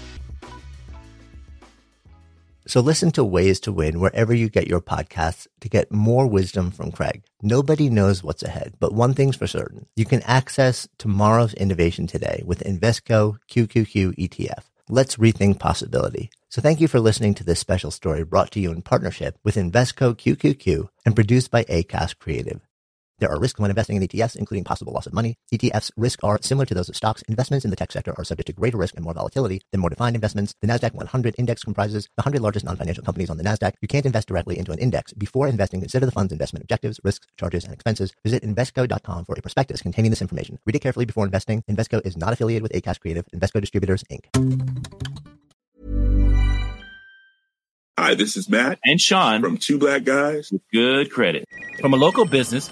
So listen to Ways to Win wherever you get your podcasts to get more wisdom from Craig. Nobody knows what's ahead, but one thing's for certain. You can access tomorrow's innovation today with Invesco QQQ ETF. Let's rethink possibility. So thank you for listening to this special story brought to you in partnership with Invesco QQQ and produced by Acast Creative. There are risks when investing in ETFs, including possible loss of money. ETFs' risks are similar to those of stocks. Investments in the tech sector are subject to greater risk and more volatility than more defined investments. The NASDAQ 100 index comprises the 100 largest non-financial companies on the NASDAQ. You can't invest directly into an index. Before investing, consider the fund's investment objectives, risks, charges, and expenses. Visit Invesco.com for a prospectus containing this information. Read it carefully before investing. Invesco is not affiliated with Acast Creative. Invesco Distributors, Inc. Hi, this is Matt and Sean from Two Black Guys with Good Credit. From a local business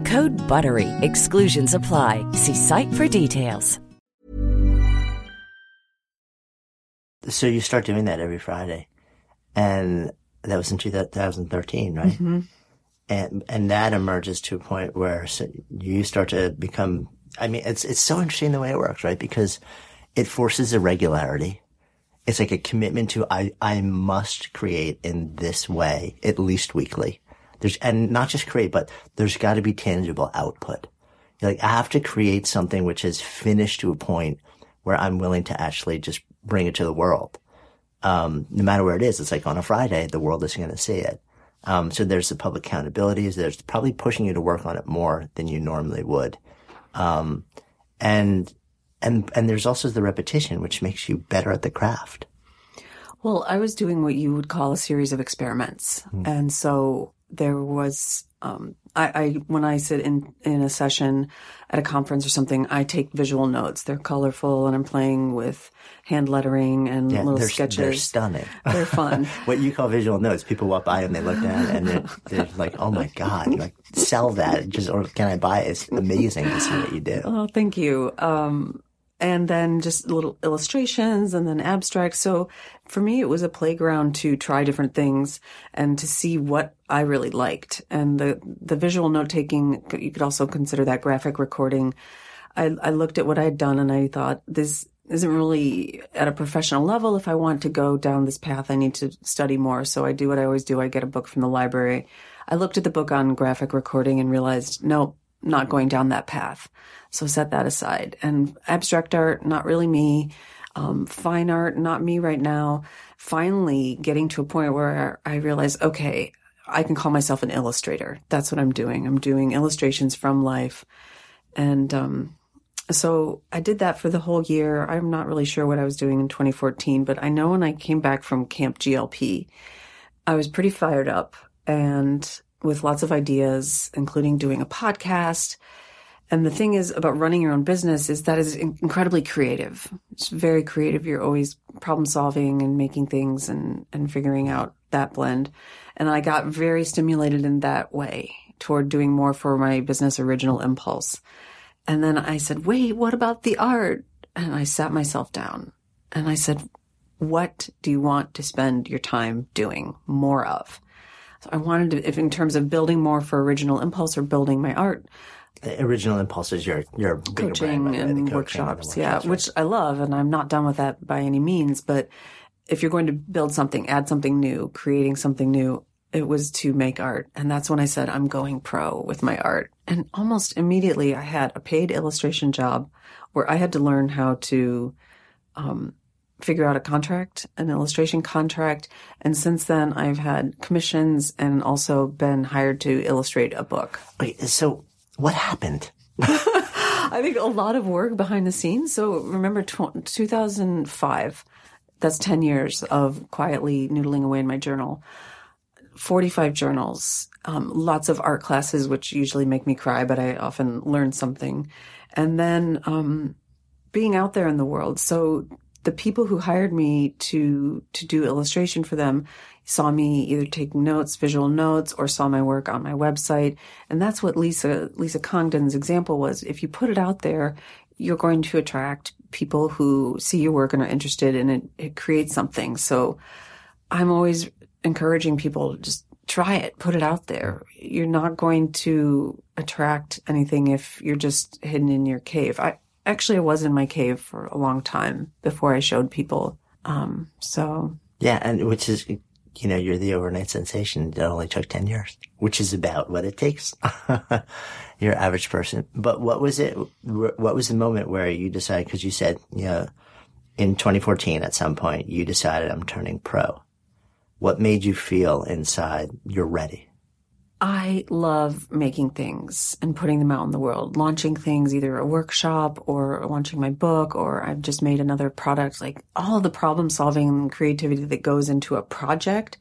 Code BUTTERY. Exclusions apply. See site for details. So you start doing that every Friday, and that was in 2013, right? Mm-hmm. And and that emerges to a point where you start to become. I mean, it's it's so interesting the way it works, right? Because it forces a regularity. It's like a commitment to I I must create in this way at least weekly. There's and not just create, but there's got to be tangible output. You're like I have to create something which is finished to a point where I'm willing to actually just bring it to the world. Um, no matter where it is, it's like on a Friday, the world is going to see it. Um, so there's the public accountabilities. There's probably pushing you to work on it more than you normally would. Um, and, and, and there's also the repetition, which makes you better at the craft. Well, I was doing what you would call a series of experiments. Mm. And so there was um, I, I, when I sit in in a session at a conference or something, I take visual notes. They're colorful, and I'm playing with hand lettering and yeah, little they're, sketches. They're stunning. They're fun. what you call visual notes, people walk by and they look down and they're, they're like, "Oh my god! Like sell that, just or can I buy it? It's amazing to see what you do." Oh, thank you. Um, and then just little illustrations and then abstracts. So for me, it was a playground to try different things and to see what I really liked. And the, the visual note taking, you could also consider that graphic recording. I, I looked at what I had done and I thought this isn't really at a professional level. If I want to go down this path, I need to study more. So I do what I always do. I get a book from the library. I looked at the book on graphic recording and realized, no, not going down that path. So set that aside. And abstract art, not really me. Um, fine art, not me right now. Finally getting to a point where I realize, okay, I can call myself an illustrator. That's what I'm doing. I'm doing illustrations from life. And, um, so I did that for the whole year. I'm not really sure what I was doing in 2014, but I know when I came back from Camp GLP, I was pretty fired up and with lots of ideas, including doing a podcast. And the thing is about running your own business is that is incredibly creative. It's very creative. You're always problem solving and making things and, and figuring out that blend. And I got very stimulated in that way toward doing more for my business original impulse. And then I said, wait, what about the art? And I sat myself down and I said, what do you want to spend your time doing more of? So I wanted to, if in terms of building more for original impulse or building my art, the original impulse is your your coaching brand, and, coaching workshops, and yeah, right. which I love, and I'm not done with that by any means. But if you're going to build something, add something new, creating something new, it was to make art, and that's when I said I'm going pro with my art. And almost immediately, I had a paid illustration job where I had to learn how to um, figure out a contract, an illustration contract. And since then, I've had commissions and also been hired to illustrate a book. Wait, so what happened? I think a lot of work behind the scenes. So remember tw- 2005, that's 10 years of quietly noodling away in my journal. 45 journals, um, lots of art classes, which usually make me cry, but I often learn something. And then, um, being out there in the world. So the people who hired me to to do illustration for them saw me either taking notes, visual notes, or saw my work on my website. And that's what Lisa Lisa Congdon's example was. If you put it out there, you're going to attract people who see your work and are interested and it, it creates something. So I'm always encouraging people to just try it, put it out there. You're not going to attract anything if you're just hidden in your cave. I, actually I was in my cave for a long time before I showed people. Um, so yeah, and which is, you know, you're the overnight sensation that only took 10 years, which is about what it takes. your average person. But what was it? What was the moment where you decided, cause you said, you know, in 2014 at some point, you decided I'm turning pro. What made you feel inside you're ready? I love making things and putting them out in the world, launching things, either a workshop or launching my book, or I've just made another product. Like all the problem solving and creativity that goes into a project,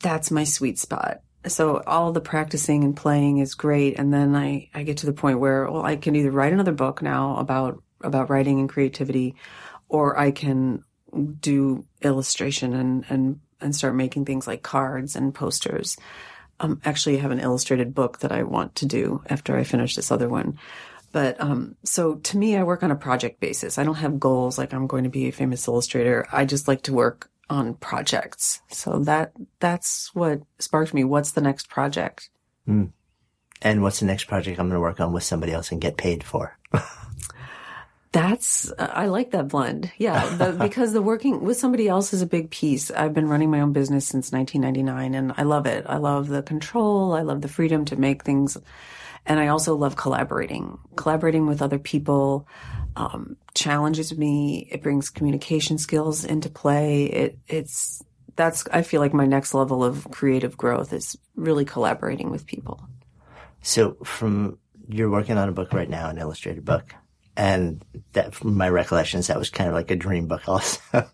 that's my sweet spot. So all the practicing and playing is great. And then I, I get to the point where, well, I can either write another book now about, about writing and creativity, or I can do illustration and, and, and start making things like cards and posters um, actually have an illustrated book that I want to do after I finish this other one. But um, so to me, I work on a project basis. I don't have goals like I'm going to be a famous illustrator. I just like to work on projects. So that that's what sparked me. What's the next project? Mm. And what's the next project I'm going to work on with somebody else and get paid for? That's, I like that blend. Yeah. The, because the working with somebody else is a big piece. I've been running my own business since 1999 and I love it. I love the control. I love the freedom to make things. And I also love collaborating, collaborating with other people, um, challenges me. It brings communication skills into play. It, it's, that's, I feel like my next level of creative growth is really collaborating with people. So from, you're working on a book right now, an illustrated book. And that, from my recollections, that was kind of like a dream book also.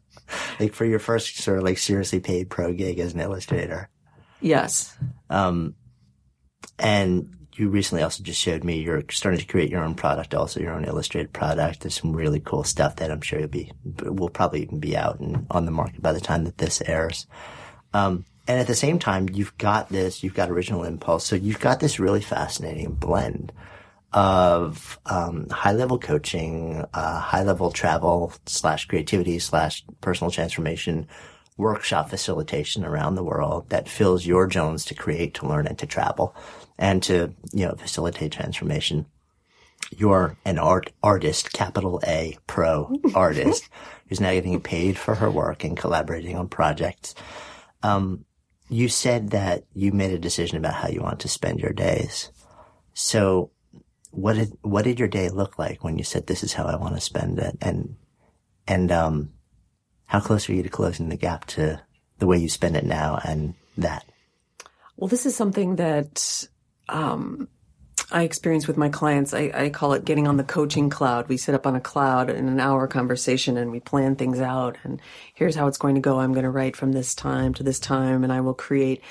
like for your first sort of like seriously paid pro gig as an illustrator. Yes. Um, and you recently also just showed me you're starting to create your own product, also your own illustrated product. There's some really cool stuff that I'm sure you'll be, will probably even be out and on the market by the time that this airs. Um, and at the same time, you've got this, you've got original impulse. So you've got this really fascinating blend of um, high level coaching, uh, high level travel slash creativity slash personal transformation workshop facilitation around the world that fills your Jones to create, to learn, and to travel, and to you know facilitate transformation. You're an art artist, capital A, pro artist, who's now getting paid for her work and collaborating on projects. Um, you said that you made a decision about how you want to spend your days. So what did what did your day look like when you said this is how I want to spend it and and um how close are you to closing the gap to the way you spend it now and that? Well, this is something that um, I experience with my clients. I, I, call it getting on the coaching cloud. We sit up on a cloud in an hour conversation and we plan things out. And here's how it's going to go. I'm going to write from this time to this time and I will create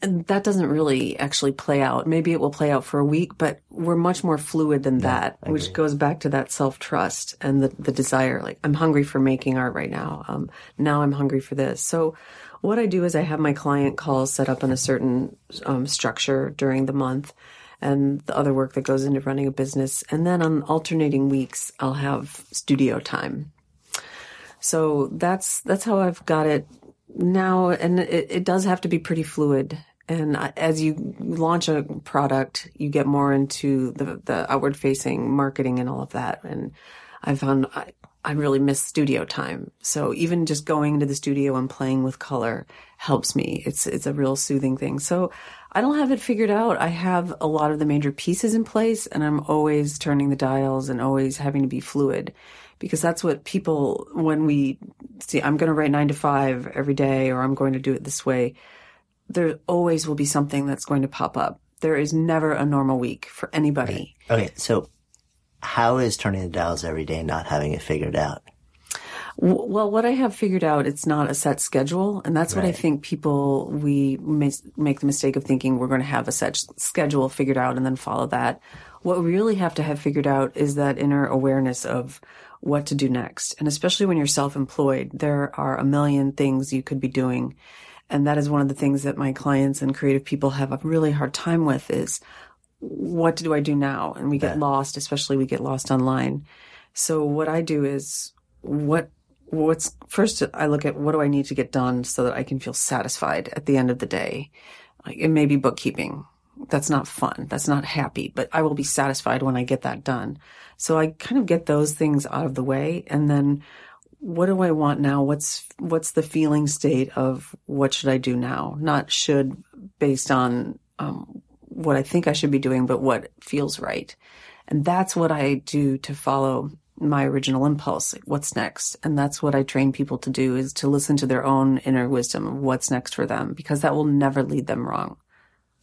and that doesn't really actually play out. Maybe it will play out for a week, but we're much more fluid than yeah, that, which goes back to that self trust and the, the desire. Like, I'm hungry for making art right now. Um, now I'm hungry for this. So what I do is I have my client calls set up in a certain um, structure during the month and the other work that goes into running a business. And then on alternating weeks, I'll have studio time. So that's, that's how I've got it now. And it, it does have to be pretty fluid and as you launch a product, you get more into the, the outward facing marketing and all of that. And I found I, I really miss studio time. So even just going into the studio and playing with color helps me. It's, it's a real soothing thing. So I don't have it figured out. I have a lot of the major pieces in place and I'm always turning the dials and always having to be fluid because that's what people, when we see, I'm going to write nine to five every day or I'm going to do it this way there always will be something that's going to pop up. There is never a normal week for anybody. Right. Okay, so how is turning the dials every day not having it figured out? Well, what I have figured out, it's not a set schedule. And that's right. what I think people, we make the mistake of thinking we're going to have a set schedule figured out and then follow that. What we really have to have figured out is that inner awareness of what to do next. And especially when you're self-employed, there are a million things you could be doing. And that is one of the things that my clients and creative people have a really hard time with is what do I do now? And we get yeah. lost, especially we get lost online. So what I do is what what's first I look at what do I need to get done so that I can feel satisfied at the end of the day. Like it may be bookkeeping. That's not fun. That's not happy, but I will be satisfied when I get that done. So I kind of get those things out of the way and then what do I want now? What's what's the feeling state of what should I do now? Not should based on um, what I think I should be doing, but what feels right. And that's what I do to follow my original impulse. What's next? And that's what I train people to do is to listen to their own inner wisdom of what's next for them, because that will never lead them wrong.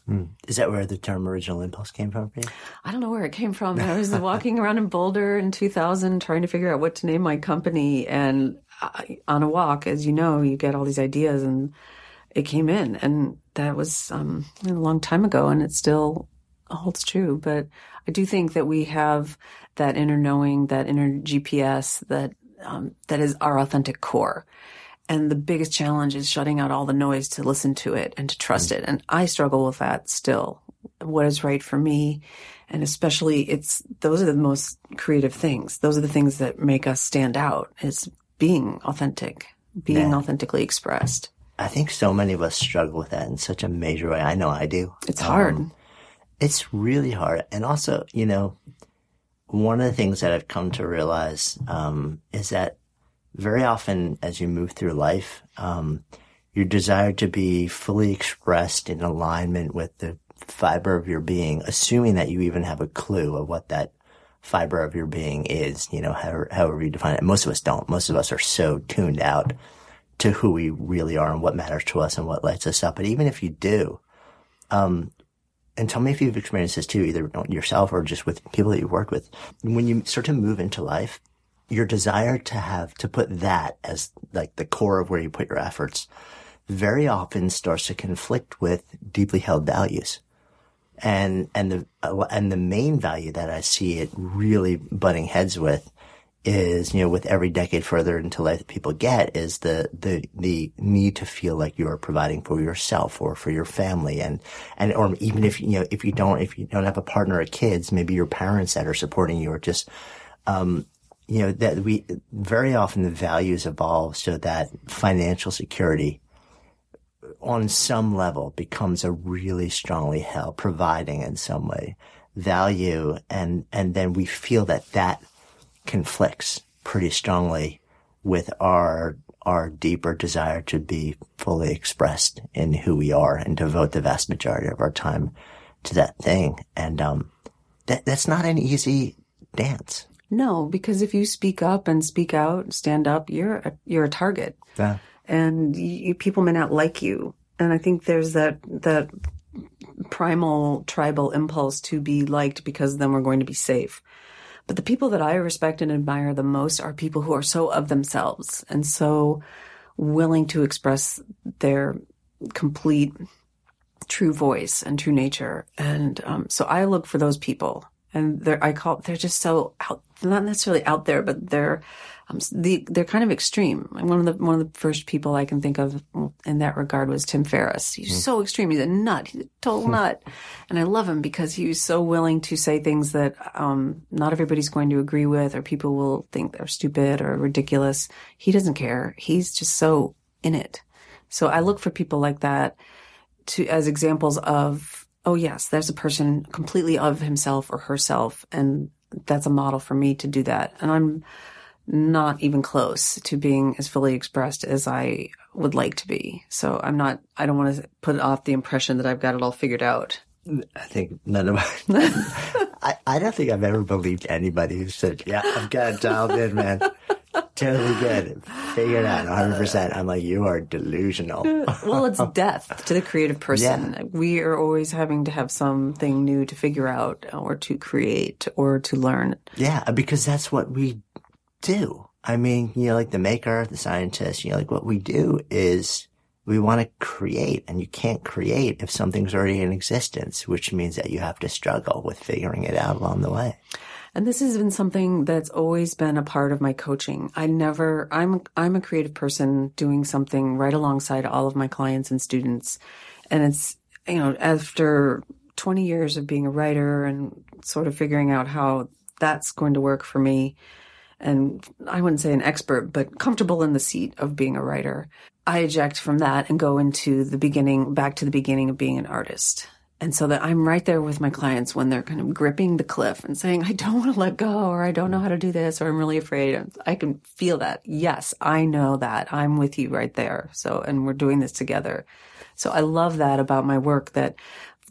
Mm. Is that where the term original impulse came from for you? I don't know where it came from. I was walking around in Boulder in 2000 trying to figure out what to name my company. And I, on a walk, as you know, you get all these ideas and it came in. And that was um, a long time ago and it still holds true. But I do think that we have that inner knowing, that inner GPS that um, that is our authentic core. And the biggest challenge is shutting out all the noise to listen to it and to trust mm. it. And I struggle with that still. What is right for me? And especially it's, those are the most creative things. Those are the things that make us stand out is being authentic, being yeah. authentically expressed. I think so many of us struggle with that in such a major way. I know I do. It's hard. Um, it's really hard. And also, you know, one of the things that I've come to realize, um, is that very often as you move through life, um, your desire to be fully expressed in alignment with the fiber of your being, assuming that you even have a clue of what that fiber of your being is, you know, however, however you define it. Most of us don't. Most of us are so tuned out to who we really are and what matters to us and what lights us up. But even if you do, um, and tell me if you've experienced this too, either yourself or just with people that you've worked with. When you start to move into life, your desire to have to put that as like the core of where you put your efforts very often starts to conflict with deeply held values. And, and the, and the main value that I see it really butting heads with is, you know, with every decade further into life that people get is the, the, the need to feel like you are providing for yourself or for your family. And, and, or even if, you know, if you don't, if you don't have a partner or kids, maybe your parents that are supporting you or just, um, you know, that we, very often the values evolve so that financial security on some level becomes a really strongly held providing in some way value. And, and then we feel that that conflicts pretty strongly with our our deeper desire to be fully expressed in who we are and devote the vast majority of our time to that thing. And um, that that's not an easy dance. No, because if you speak up and speak out, stand up, you're a, you're a target, Yeah. and you, people may not like you. And I think there's that that primal tribal impulse to be liked because then we're going to be safe. But the people that I respect and admire the most are people who are so of themselves and so willing to express their complete true voice and true nature. And um, so I look for those people, and they're I call they're just so out, not necessarily out there, but they're um, the, they're kind of extreme. One of the one of the first people I can think of in that regard was Tim Ferriss. He's so extreme. He's a nut. He's a total nut, and I love him because he was so willing to say things that um, not everybody's going to agree with, or people will think they're stupid or ridiculous. He doesn't care. He's just so in it. So I look for people like that to as examples of oh yes, there's a person completely of himself or herself, and that's a model for me to do that. And I'm not even close to being as fully expressed as I would like to be. So I'm not, I don't want to put off the impression that I've got it all figured out. I think none of my, I, I don't think I've ever believed anybody who said, yeah, I've got it dialed in, man. Totally good. Figure it out 100%. I'm like, you are delusional. well, it's death to the creative person. Yeah. We are always having to have something new to figure out or to create or to learn. Yeah, because that's what we do. I mean, you know, like the maker, the scientist, you know, like what we do is we want to create and you can't create if something's already in existence, which means that you have to struggle with figuring it out along the way. And this has been something that's always been a part of my coaching. I never, I'm, I'm a creative person doing something right alongside all of my clients and students. And it's, you know, after 20 years of being a writer and sort of figuring out how that's going to work for me, and I wouldn't say an expert, but comfortable in the seat of being a writer. I eject from that and go into the beginning, back to the beginning of being an artist. And so that I'm right there with my clients when they're kind of gripping the cliff and saying, I don't want to let go, or I don't know how to do this, or I'm really afraid. I can feel that. Yes, I know that. I'm with you right there. So, and we're doing this together. So I love that about my work that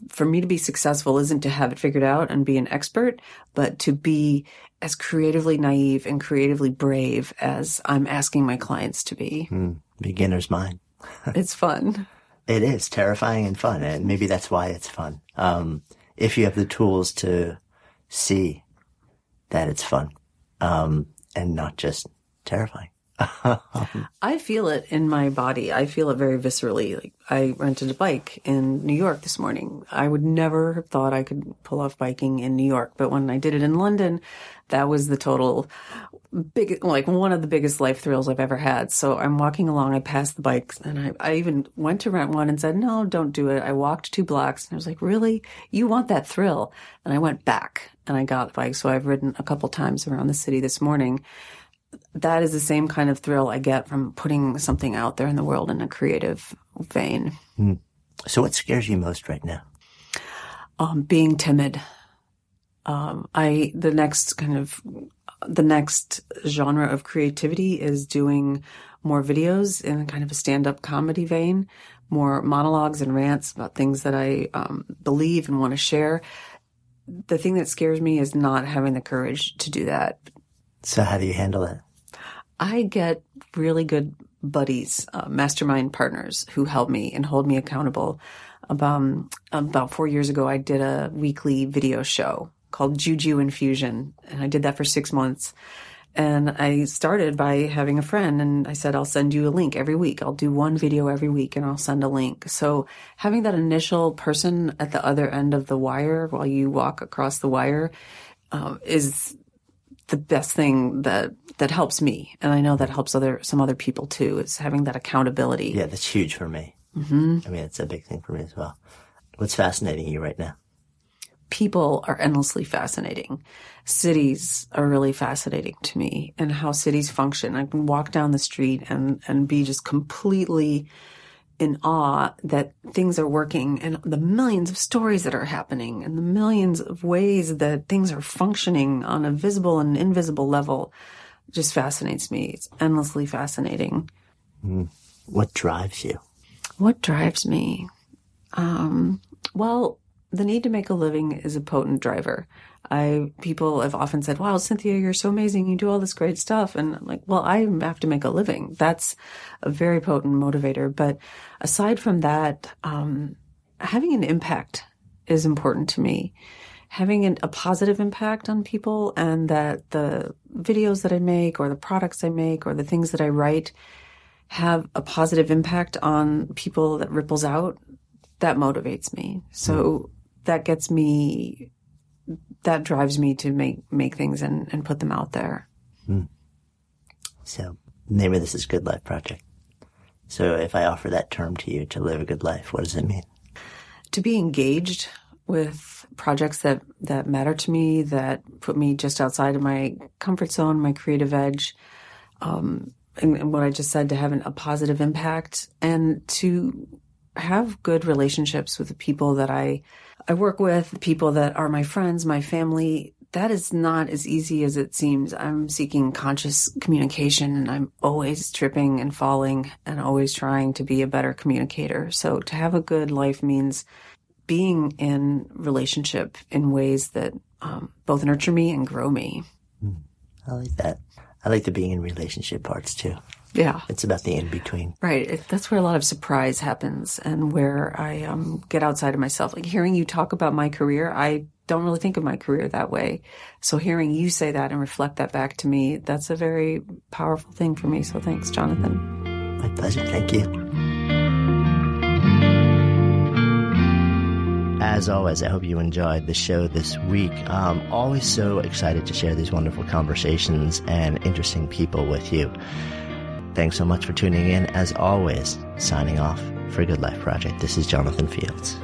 for me to be successful isn't to have it figured out and be an expert, but to be as creatively naive and creatively brave as I'm asking my clients to be. Mm, beginner's mind. it's fun. It is terrifying and fun, and maybe that's why it's fun. Um, if you have the tools to see that it's fun, um, and not just terrifying. I feel it in my body. I feel it very viscerally. Like I rented a bike in New York this morning. I would never have thought I could pull off biking in New York, but when I did it in London, that was the total big, like one of the biggest life thrills I've ever had. So I'm walking along, I passed the bikes and I, I even went to rent one and said, no, don't do it. I walked two blocks and I was like, really? You want that thrill? And I went back and I got the bike. So I've ridden a couple times around the city this morning that is the same kind of thrill I get from putting something out there in the world in a creative vein. Mm. So, what scares you most right now? Um, being timid. Um, I the next kind of the next genre of creativity is doing more videos in kind of a stand-up comedy vein, more monologues and rants about things that I um, believe and want to share. The thing that scares me is not having the courage to do that. So, how do you handle it? I get really good buddies, uh, mastermind partners who help me and hold me accountable. Um, about four years ago, I did a weekly video show called Juju Infusion, and I did that for six months. And I started by having a friend, and I said, I'll send you a link every week. I'll do one video every week, and I'll send a link. So having that initial person at the other end of the wire while you walk across the wire um, is the best thing that that helps me, and I know that helps other some other people too. Is having that accountability. Yeah, that's huge for me. hmm I mean, it's a big thing for me as well. What's fascinating you right now? People are endlessly fascinating. Cities are really fascinating to me and how cities function. I can walk down the street and, and be just completely in awe that things are working and the millions of stories that are happening and the millions of ways that things are functioning on a visible and invisible level just fascinates me. It's endlessly fascinating. Mm. What drives you? What drives me? Um, well, the need to make a living is a potent driver. I people have often said, "Wow, Cynthia, you're so amazing. You do all this great stuff." And I'm like, "Well, I have to make a living. That's a very potent motivator." But aside from that, um, having an impact is important to me. Having an, a positive impact on people, and that the videos that I make, or the products I make, or the things that I write have a positive impact on people that ripples out. That motivates me. So that gets me that drives me to make make things and, and put them out there. Mm. So name of this is Good Life Project. So if I offer that term to you to live a good life, what does it mean? To be engaged with projects that that matter to me, that put me just outside of my comfort zone, my creative edge, um, and, and what I just said to have an, a positive impact, and to have good relationships with the people that I I work with, people that are my friends, my family. That is not as easy as it seems. I'm seeking conscious communication and I'm always tripping and falling and always trying to be a better communicator. So to have a good life means being in relationship in ways that um, both nurture me and grow me. I like that. I like the being in relationship parts too. Yeah. It's about the in between. Right. That's where a lot of surprise happens and where I um, get outside of myself. Like hearing you talk about my career, I don't really think of my career that way. So hearing you say that and reflect that back to me, that's a very powerful thing for me. So thanks, Jonathan. My pleasure. Thank you. As always, I hope you enjoyed the show this week. I'm always so excited to share these wonderful conversations and interesting people with you. Thanks so much for tuning in. As always, signing off for Good Life Project. This is Jonathan Fields.